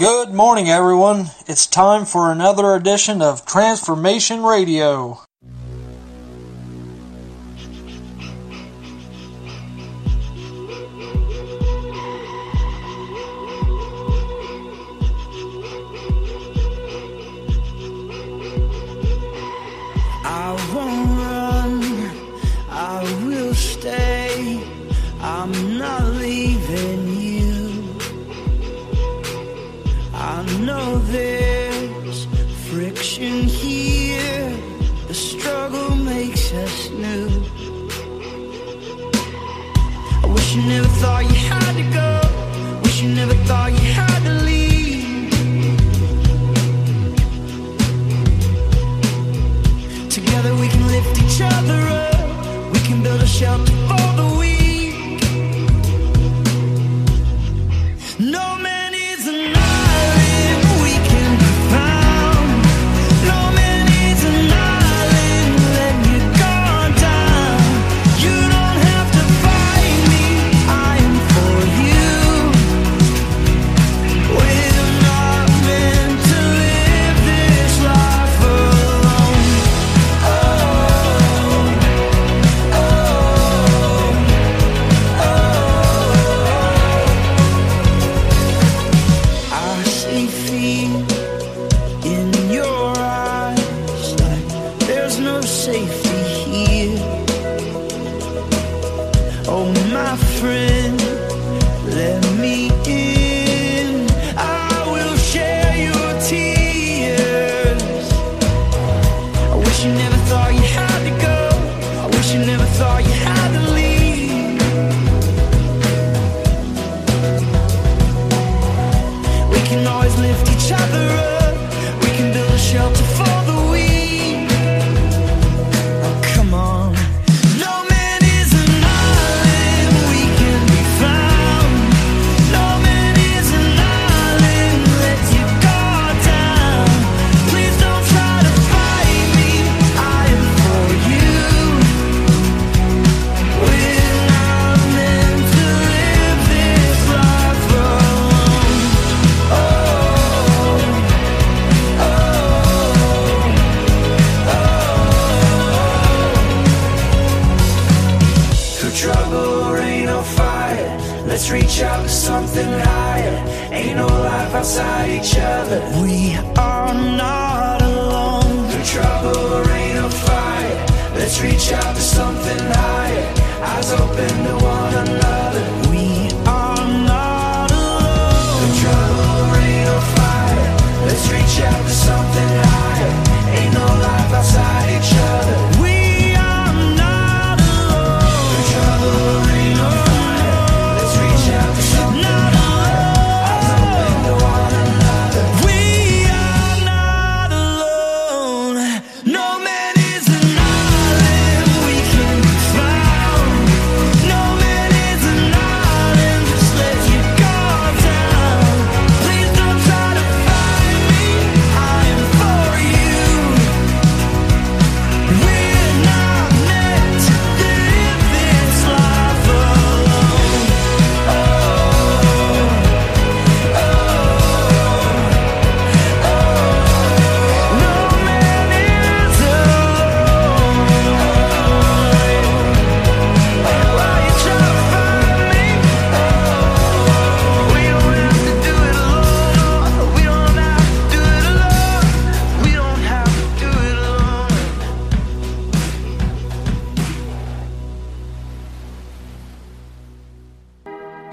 Good morning, everyone. It's time for another edition of Transformation Radio. You never something higher. Ain't no life outside each other. We are not alone. Through trouble, rain or fire, let's reach out to something higher. Eyes open to one another.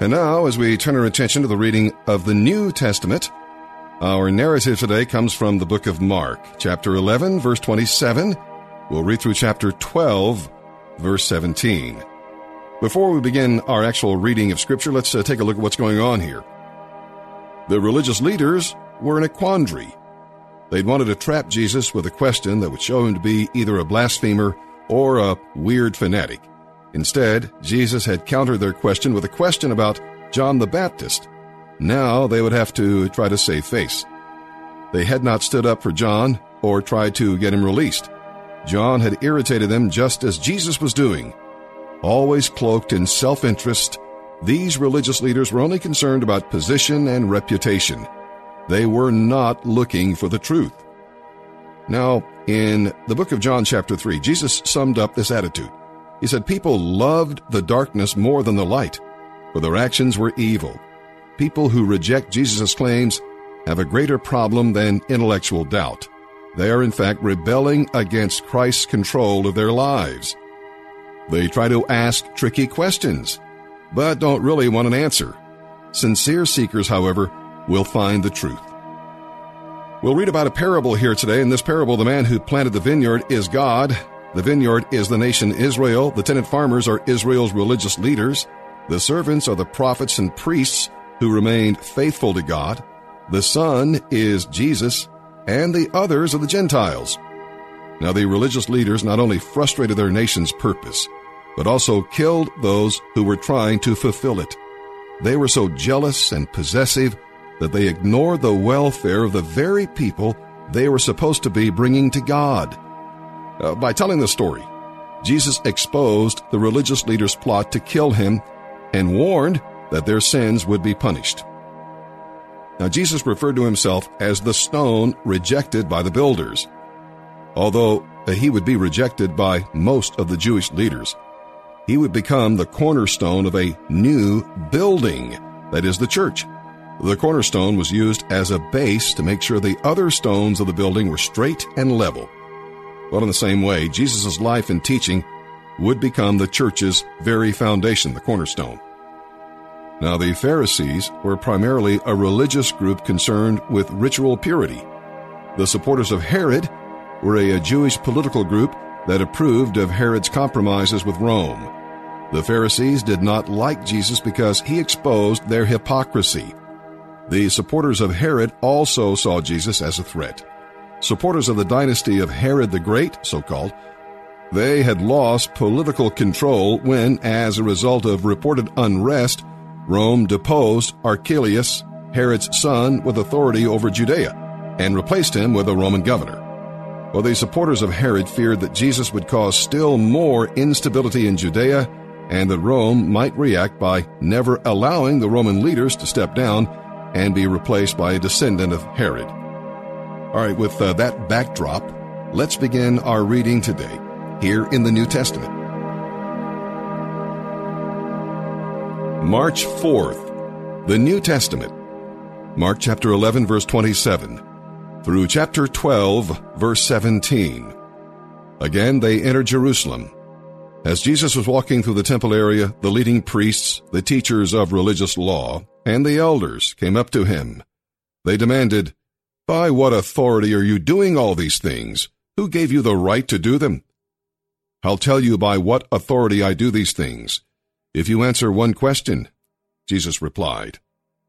And now, as we turn our attention to the reading of the New Testament, our narrative today comes from the book of Mark, chapter 11, verse 27. We'll read through chapter 12, verse 17. Before we begin our actual reading of Scripture, let's uh, take a look at what's going on here. The religious leaders were in a quandary. They'd wanted to trap Jesus with a question that would show him to be either a blasphemer or a weird fanatic. Instead, Jesus had countered their question with a question about John the Baptist. Now they would have to try to save face. They had not stood up for John or tried to get him released. John had irritated them just as Jesus was doing. Always cloaked in self interest, these religious leaders were only concerned about position and reputation. They were not looking for the truth. Now, in the book of John, chapter 3, Jesus summed up this attitude. He said, People loved the darkness more than the light, for their actions were evil. People who reject Jesus' claims have a greater problem than intellectual doubt. They are, in fact, rebelling against Christ's control of their lives. They try to ask tricky questions, but don't really want an answer. Sincere seekers, however, will find the truth. We'll read about a parable here today. In this parable, the man who planted the vineyard is God. The vineyard is the nation Israel. The tenant farmers are Israel's religious leaders. The servants are the prophets and priests who remained faithful to God. The Son is Jesus, and the others are the Gentiles. Now, the religious leaders not only frustrated their nation's purpose, but also killed those who were trying to fulfill it. They were so jealous and possessive that they ignored the welfare of the very people they were supposed to be bringing to God. Uh, by telling the story, Jesus exposed the religious leaders' plot to kill him and warned that their sins would be punished. Now, Jesus referred to himself as the stone rejected by the builders. Although he would be rejected by most of the Jewish leaders, he would become the cornerstone of a new building, that is, the church. The cornerstone was used as a base to make sure the other stones of the building were straight and level. Well, in the same way, Jesus' life and teaching would become the church's very foundation, the cornerstone. Now, the Pharisees were primarily a religious group concerned with ritual purity. The supporters of Herod were a Jewish political group that approved of Herod's compromises with Rome. The Pharisees did not like Jesus because he exposed their hypocrisy the supporters of Herod also saw Jesus as a threat. Supporters of the dynasty of Herod the Great, so called, they had lost political control when, as a result of reported unrest, Rome deposed Archelaus, Herod's son, with authority over Judea, and replaced him with a Roman governor. Well, the supporters of Herod feared that Jesus would cause still more instability in Judea and that Rome might react by never allowing the Roman leaders to step down and be replaced by a descendant of Herod. All right, with uh, that backdrop, let's begin our reading today here in the New Testament. March 4th, the New Testament. Mark chapter 11, verse 27, through chapter 12, verse 17. Again, they entered Jerusalem. As Jesus was walking through the temple area, the leading priests, the teachers of religious law, and the elders came up to him. They demanded, By what authority are you doing all these things? Who gave you the right to do them? I'll tell you by what authority I do these things. If you answer one question, Jesus replied,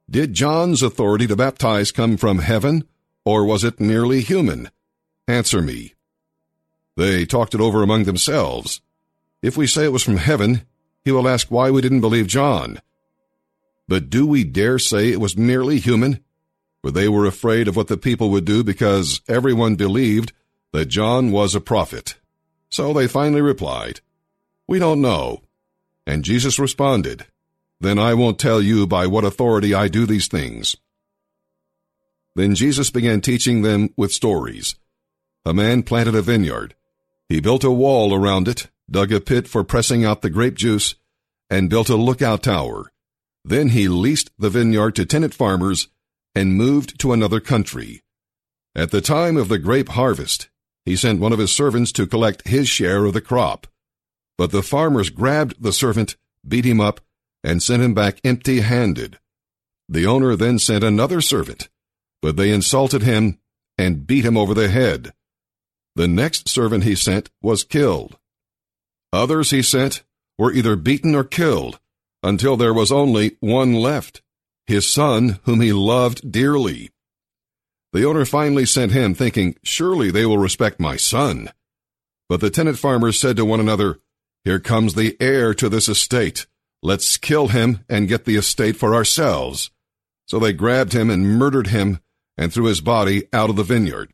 Did John's authority to baptize come from heaven, or was it merely human? Answer me. They talked it over among themselves. If we say it was from heaven, he will ask why we didn't believe John. But do we dare say it was merely human? For they were afraid of what the people would do because everyone believed that John was a prophet. So they finally replied, We don't know. And Jesus responded, Then I won't tell you by what authority I do these things. Then Jesus began teaching them with stories. A man planted a vineyard. He built a wall around it, dug a pit for pressing out the grape juice, and built a lookout tower. Then he leased the vineyard to tenant farmers and moved to another country. At the time of the grape harvest, he sent one of his servants to collect his share of the crop. But the farmers grabbed the servant, beat him up, and sent him back empty handed. The owner then sent another servant, but they insulted him and beat him over the head. The next servant he sent was killed. Others he sent were either beaten or killed until there was only one left, his son, whom he loved dearly. The owner finally sent him, thinking, Surely they will respect my son. But the tenant farmers said to one another, Here comes the heir to this estate. Let's kill him and get the estate for ourselves. So they grabbed him and murdered him and threw his body out of the vineyard.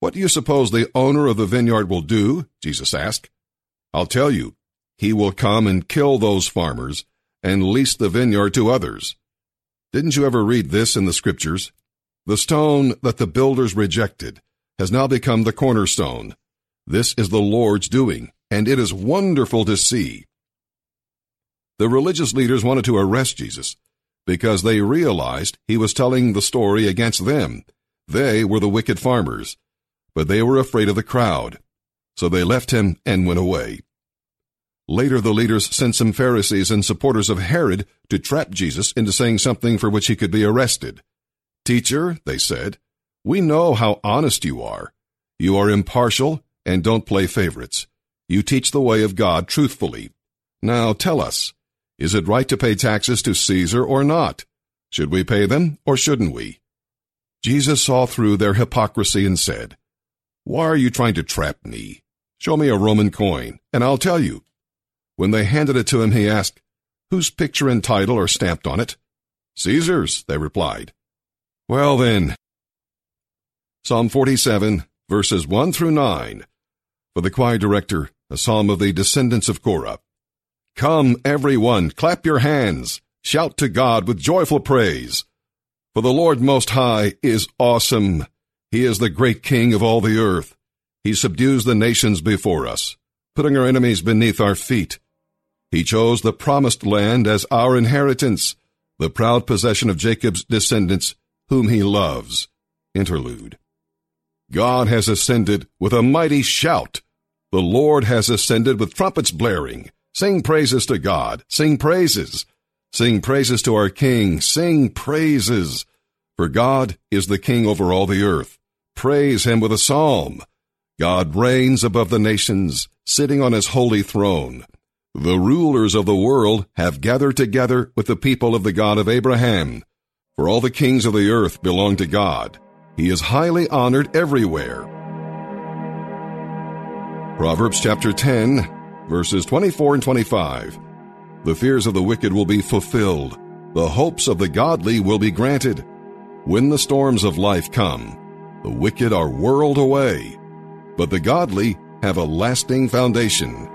What do you suppose the owner of the vineyard will do? Jesus asked. I'll tell you. He will come and kill those farmers and lease the vineyard to others. Didn't you ever read this in the scriptures? The stone that the builders rejected has now become the cornerstone. This is the Lord's doing, and it is wonderful to see. The religious leaders wanted to arrest Jesus because they realized he was telling the story against them. They were the wicked farmers, but they were afraid of the crowd. So they left him and went away. Later, the leaders sent some Pharisees and supporters of Herod to trap Jesus into saying something for which he could be arrested. Teacher, they said, we know how honest you are. You are impartial and don't play favorites. You teach the way of God truthfully. Now tell us, is it right to pay taxes to Caesar or not? Should we pay them or shouldn't we? Jesus saw through their hypocrisy and said, Why are you trying to trap me? Show me a Roman coin, and I'll tell you. When they handed it to him, he asked, Whose picture and title are stamped on it? Caesar's, they replied. Well then. Psalm 47, verses 1 through 9. For the choir director, a psalm of the descendants of Korah. Come, everyone, clap your hands, shout to God with joyful praise. For the Lord Most High is awesome. He is the great King of all the earth. He subdues the nations before us, putting our enemies beneath our feet. He chose the promised land as our inheritance, the proud possession of Jacob's descendants, whom he loves. Interlude. God has ascended with a mighty shout. The Lord has ascended with trumpets blaring. Sing praises to God. Sing praises. Sing praises to our King. Sing praises. For God is the King over all the earth. Praise him with a psalm. God reigns above the nations, sitting on his holy throne. The rulers of the world have gathered together with the people of the God of Abraham. For all the kings of the earth belong to God. He is highly honored everywhere. Proverbs chapter 10, verses 24 and 25. The fears of the wicked will be fulfilled. The hopes of the godly will be granted. When the storms of life come, the wicked are whirled away but the godly have a lasting foundation.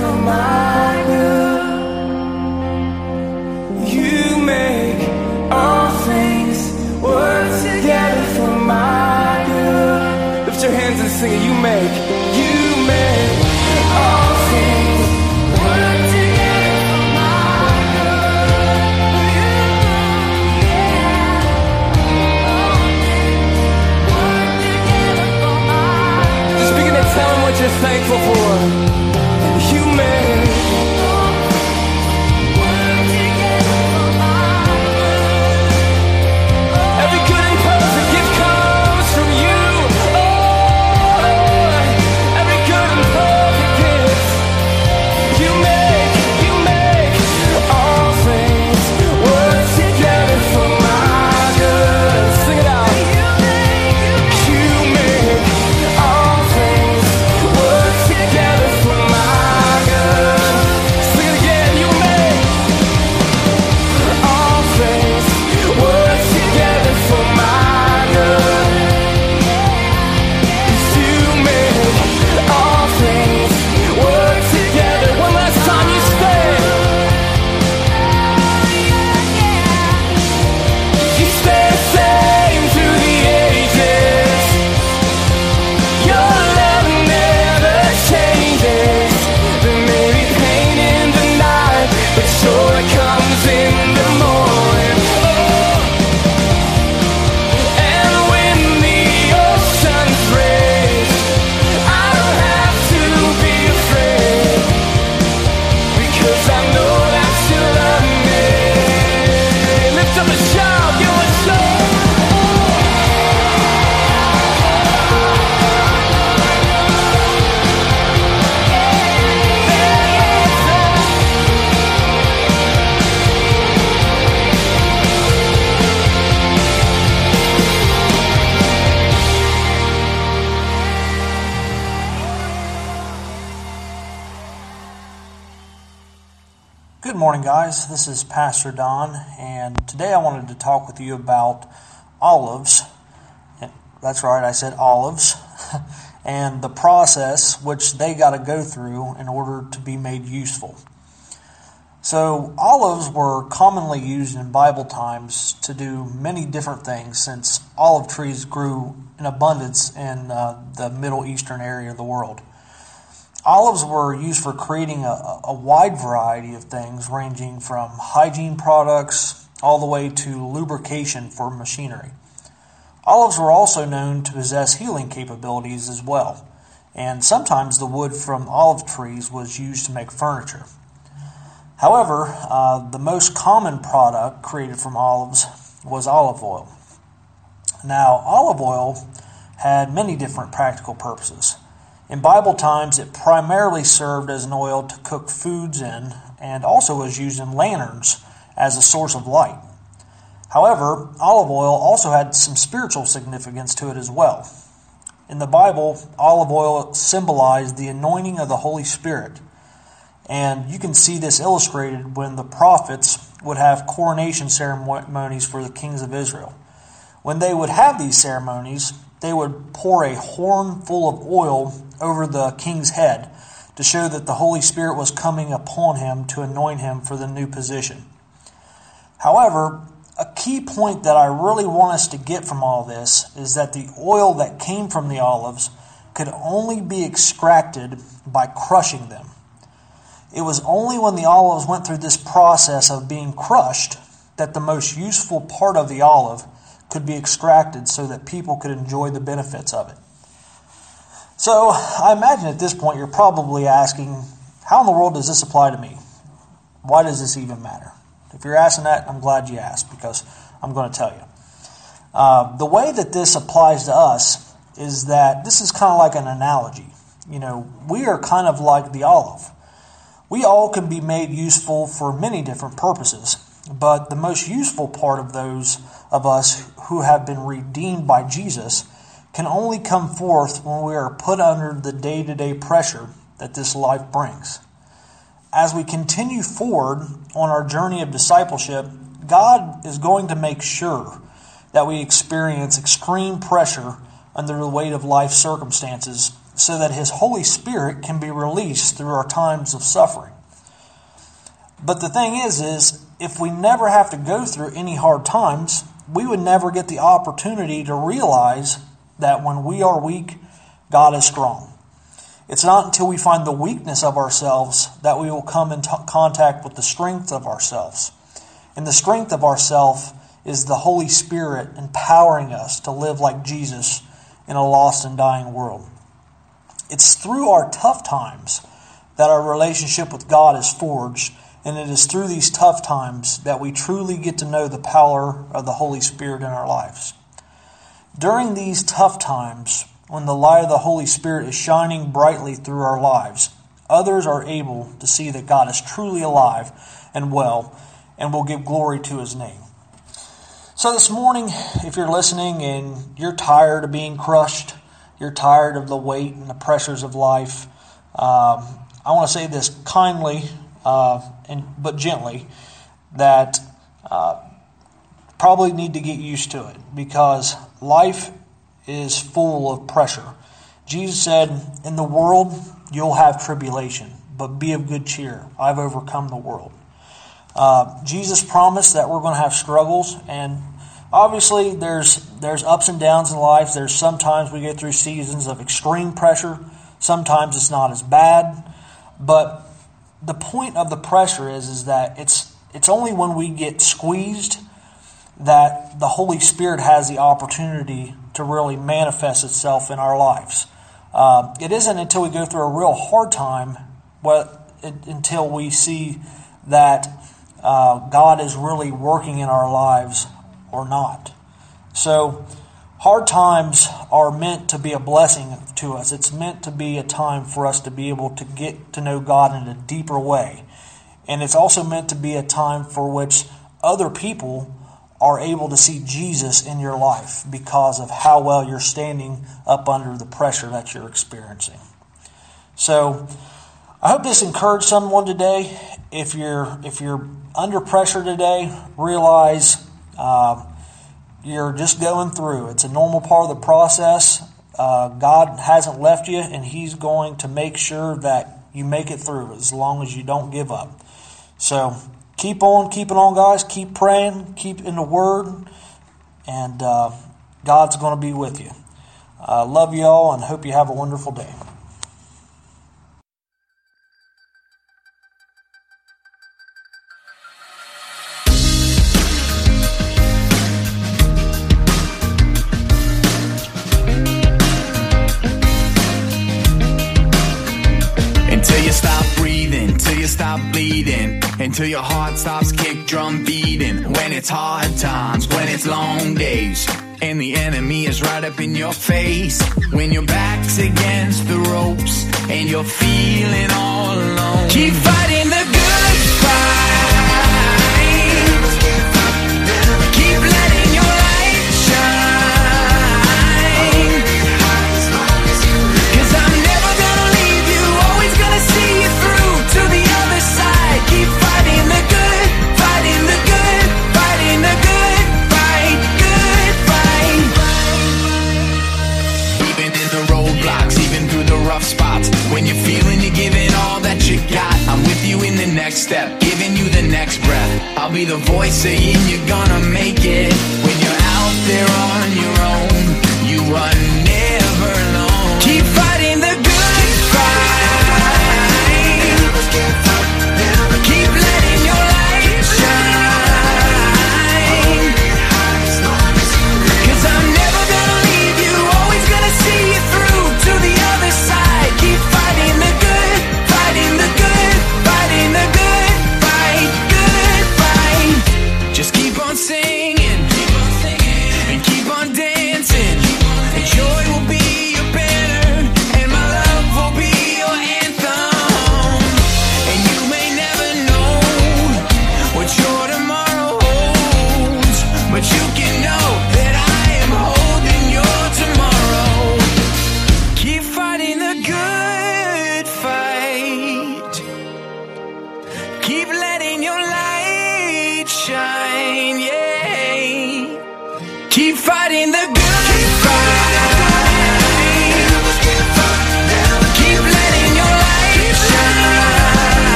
no. guys. This is Pastor Don, and today I wanted to talk with you about olives. That's right, I said olives, and the process which they got to go through in order to be made useful. So, olives were commonly used in Bible times to do many different things since olive trees grew in abundance in uh, the Middle Eastern area of the world. Olives were used for creating a, a wide variety of things, ranging from hygiene products all the way to lubrication for machinery. Olives were also known to possess healing capabilities as well, and sometimes the wood from olive trees was used to make furniture. However, uh, the most common product created from olives was olive oil. Now, olive oil had many different practical purposes. In Bible times, it primarily served as an oil to cook foods in and also was used in lanterns as a source of light. However, olive oil also had some spiritual significance to it as well. In the Bible, olive oil symbolized the anointing of the Holy Spirit and you can see this illustrated when the prophets would have coronation ceremonies for the kings of Israel. When they would have these ceremonies, they would pour a horn full of oil over the king's head to show that the Holy Spirit was coming upon him to anoint him for the new position. However, a key point that I really want us to get from all this is that the oil that came from the olives could only be extracted by crushing them. It was only when the olives went through this process of being crushed that the most useful part of the olive could be extracted so that people could enjoy the benefits of it. So, I imagine at this point you're probably asking, how in the world does this apply to me? Why does this even matter? If you're asking that, I'm glad you asked because I'm going to tell you. Uh, the way that this applies to us is that this is kind of like an analogy. You know, we are kind of like the olive. We all can be made useful for many different purposes, but the most useful part of those of us who have been redeemed by Jesus can only come forth when we are put under the day to day pressure that this life brings. As we continue forward on our journey of discipleship, God is going to make sure that we experience extreme pressure under the weight of life circumstances so that His Holy Spirit can be released through our times of suffering. But the thing is, is if we never have to go through any hard times, we would never get the opportunity to realize that when we are weak, God is strong. It's not until we find the weakness of ourselves that we will come in t- contact with the strength of ourselves. And the strength of ourself is the Holy Spirit empowering us to live like Jesus in a lost and dying world. It's through our tough times that our relationship with God is forged, and it is through these tough times that we truly get to know the power of the Holy Spirit in our lives. During these tough times, when the light of the Holy Spirit is shining brightly through our lives, others are able to see that God is truly alive and well and will give glory to his name. So, this morning, if you're listening and you're tired of being crushed, you're tired of the weight and the pressures of life, um, I want to say this kindly uh, and but gently that uh, probably need to get used to it because life is full of pressure. Jesus said, "In the world you'll have tribulation, but be of good cheer. I've overcome the world." Uh, Jesus promised that we're going to have struggles, and obviously there's there's ups and downs in life. There's sometimes we get through seasons of extreme pressure. Sometimes it's not as bad, but the point of the pressure is is that it's it's only when we get squeezed that the Holy Spirit has the opportunity to really manifest itself in our lives. Uh, it isn't until we go through a real hard time, what, until we see that uh, God is really working in our lives or not. So, hard times are meant to be a blessing to us. It's meant to be a time for us to be able to get to know God in a deeper way. And it's also meant to be a time for which other people are able to see Jesus in your life because of how well you're standing up under the pressure that you're experiencing. So, I hope this encouraged someone today. If you're if you're under pressure today, realize uh, you're just going through. It's a normal part of the process. Uh, God hasn't left you, and He's going to make sure that you make it through as long as you don't give up. So keep on keeping on, guys. Keep praying. Keep in the Word, and uh, God's going to be with you. I love you all, and hope you have a wonderful day. till your heart stops kick drum beating. When it's hard times, when it's long days, and the enemy is right up in your face. When your back's against the ropes and you're feeling all alone, keep fighting. next step, giving you the next breath. I'll be the voice saying you're gonna make it. When you're out there on your own, you run.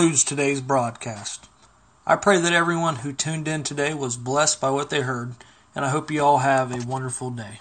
concludes today's broadcast. I pray that everyone who tuned in today was blessed by what they heard, and I hope you all have a wonderful day.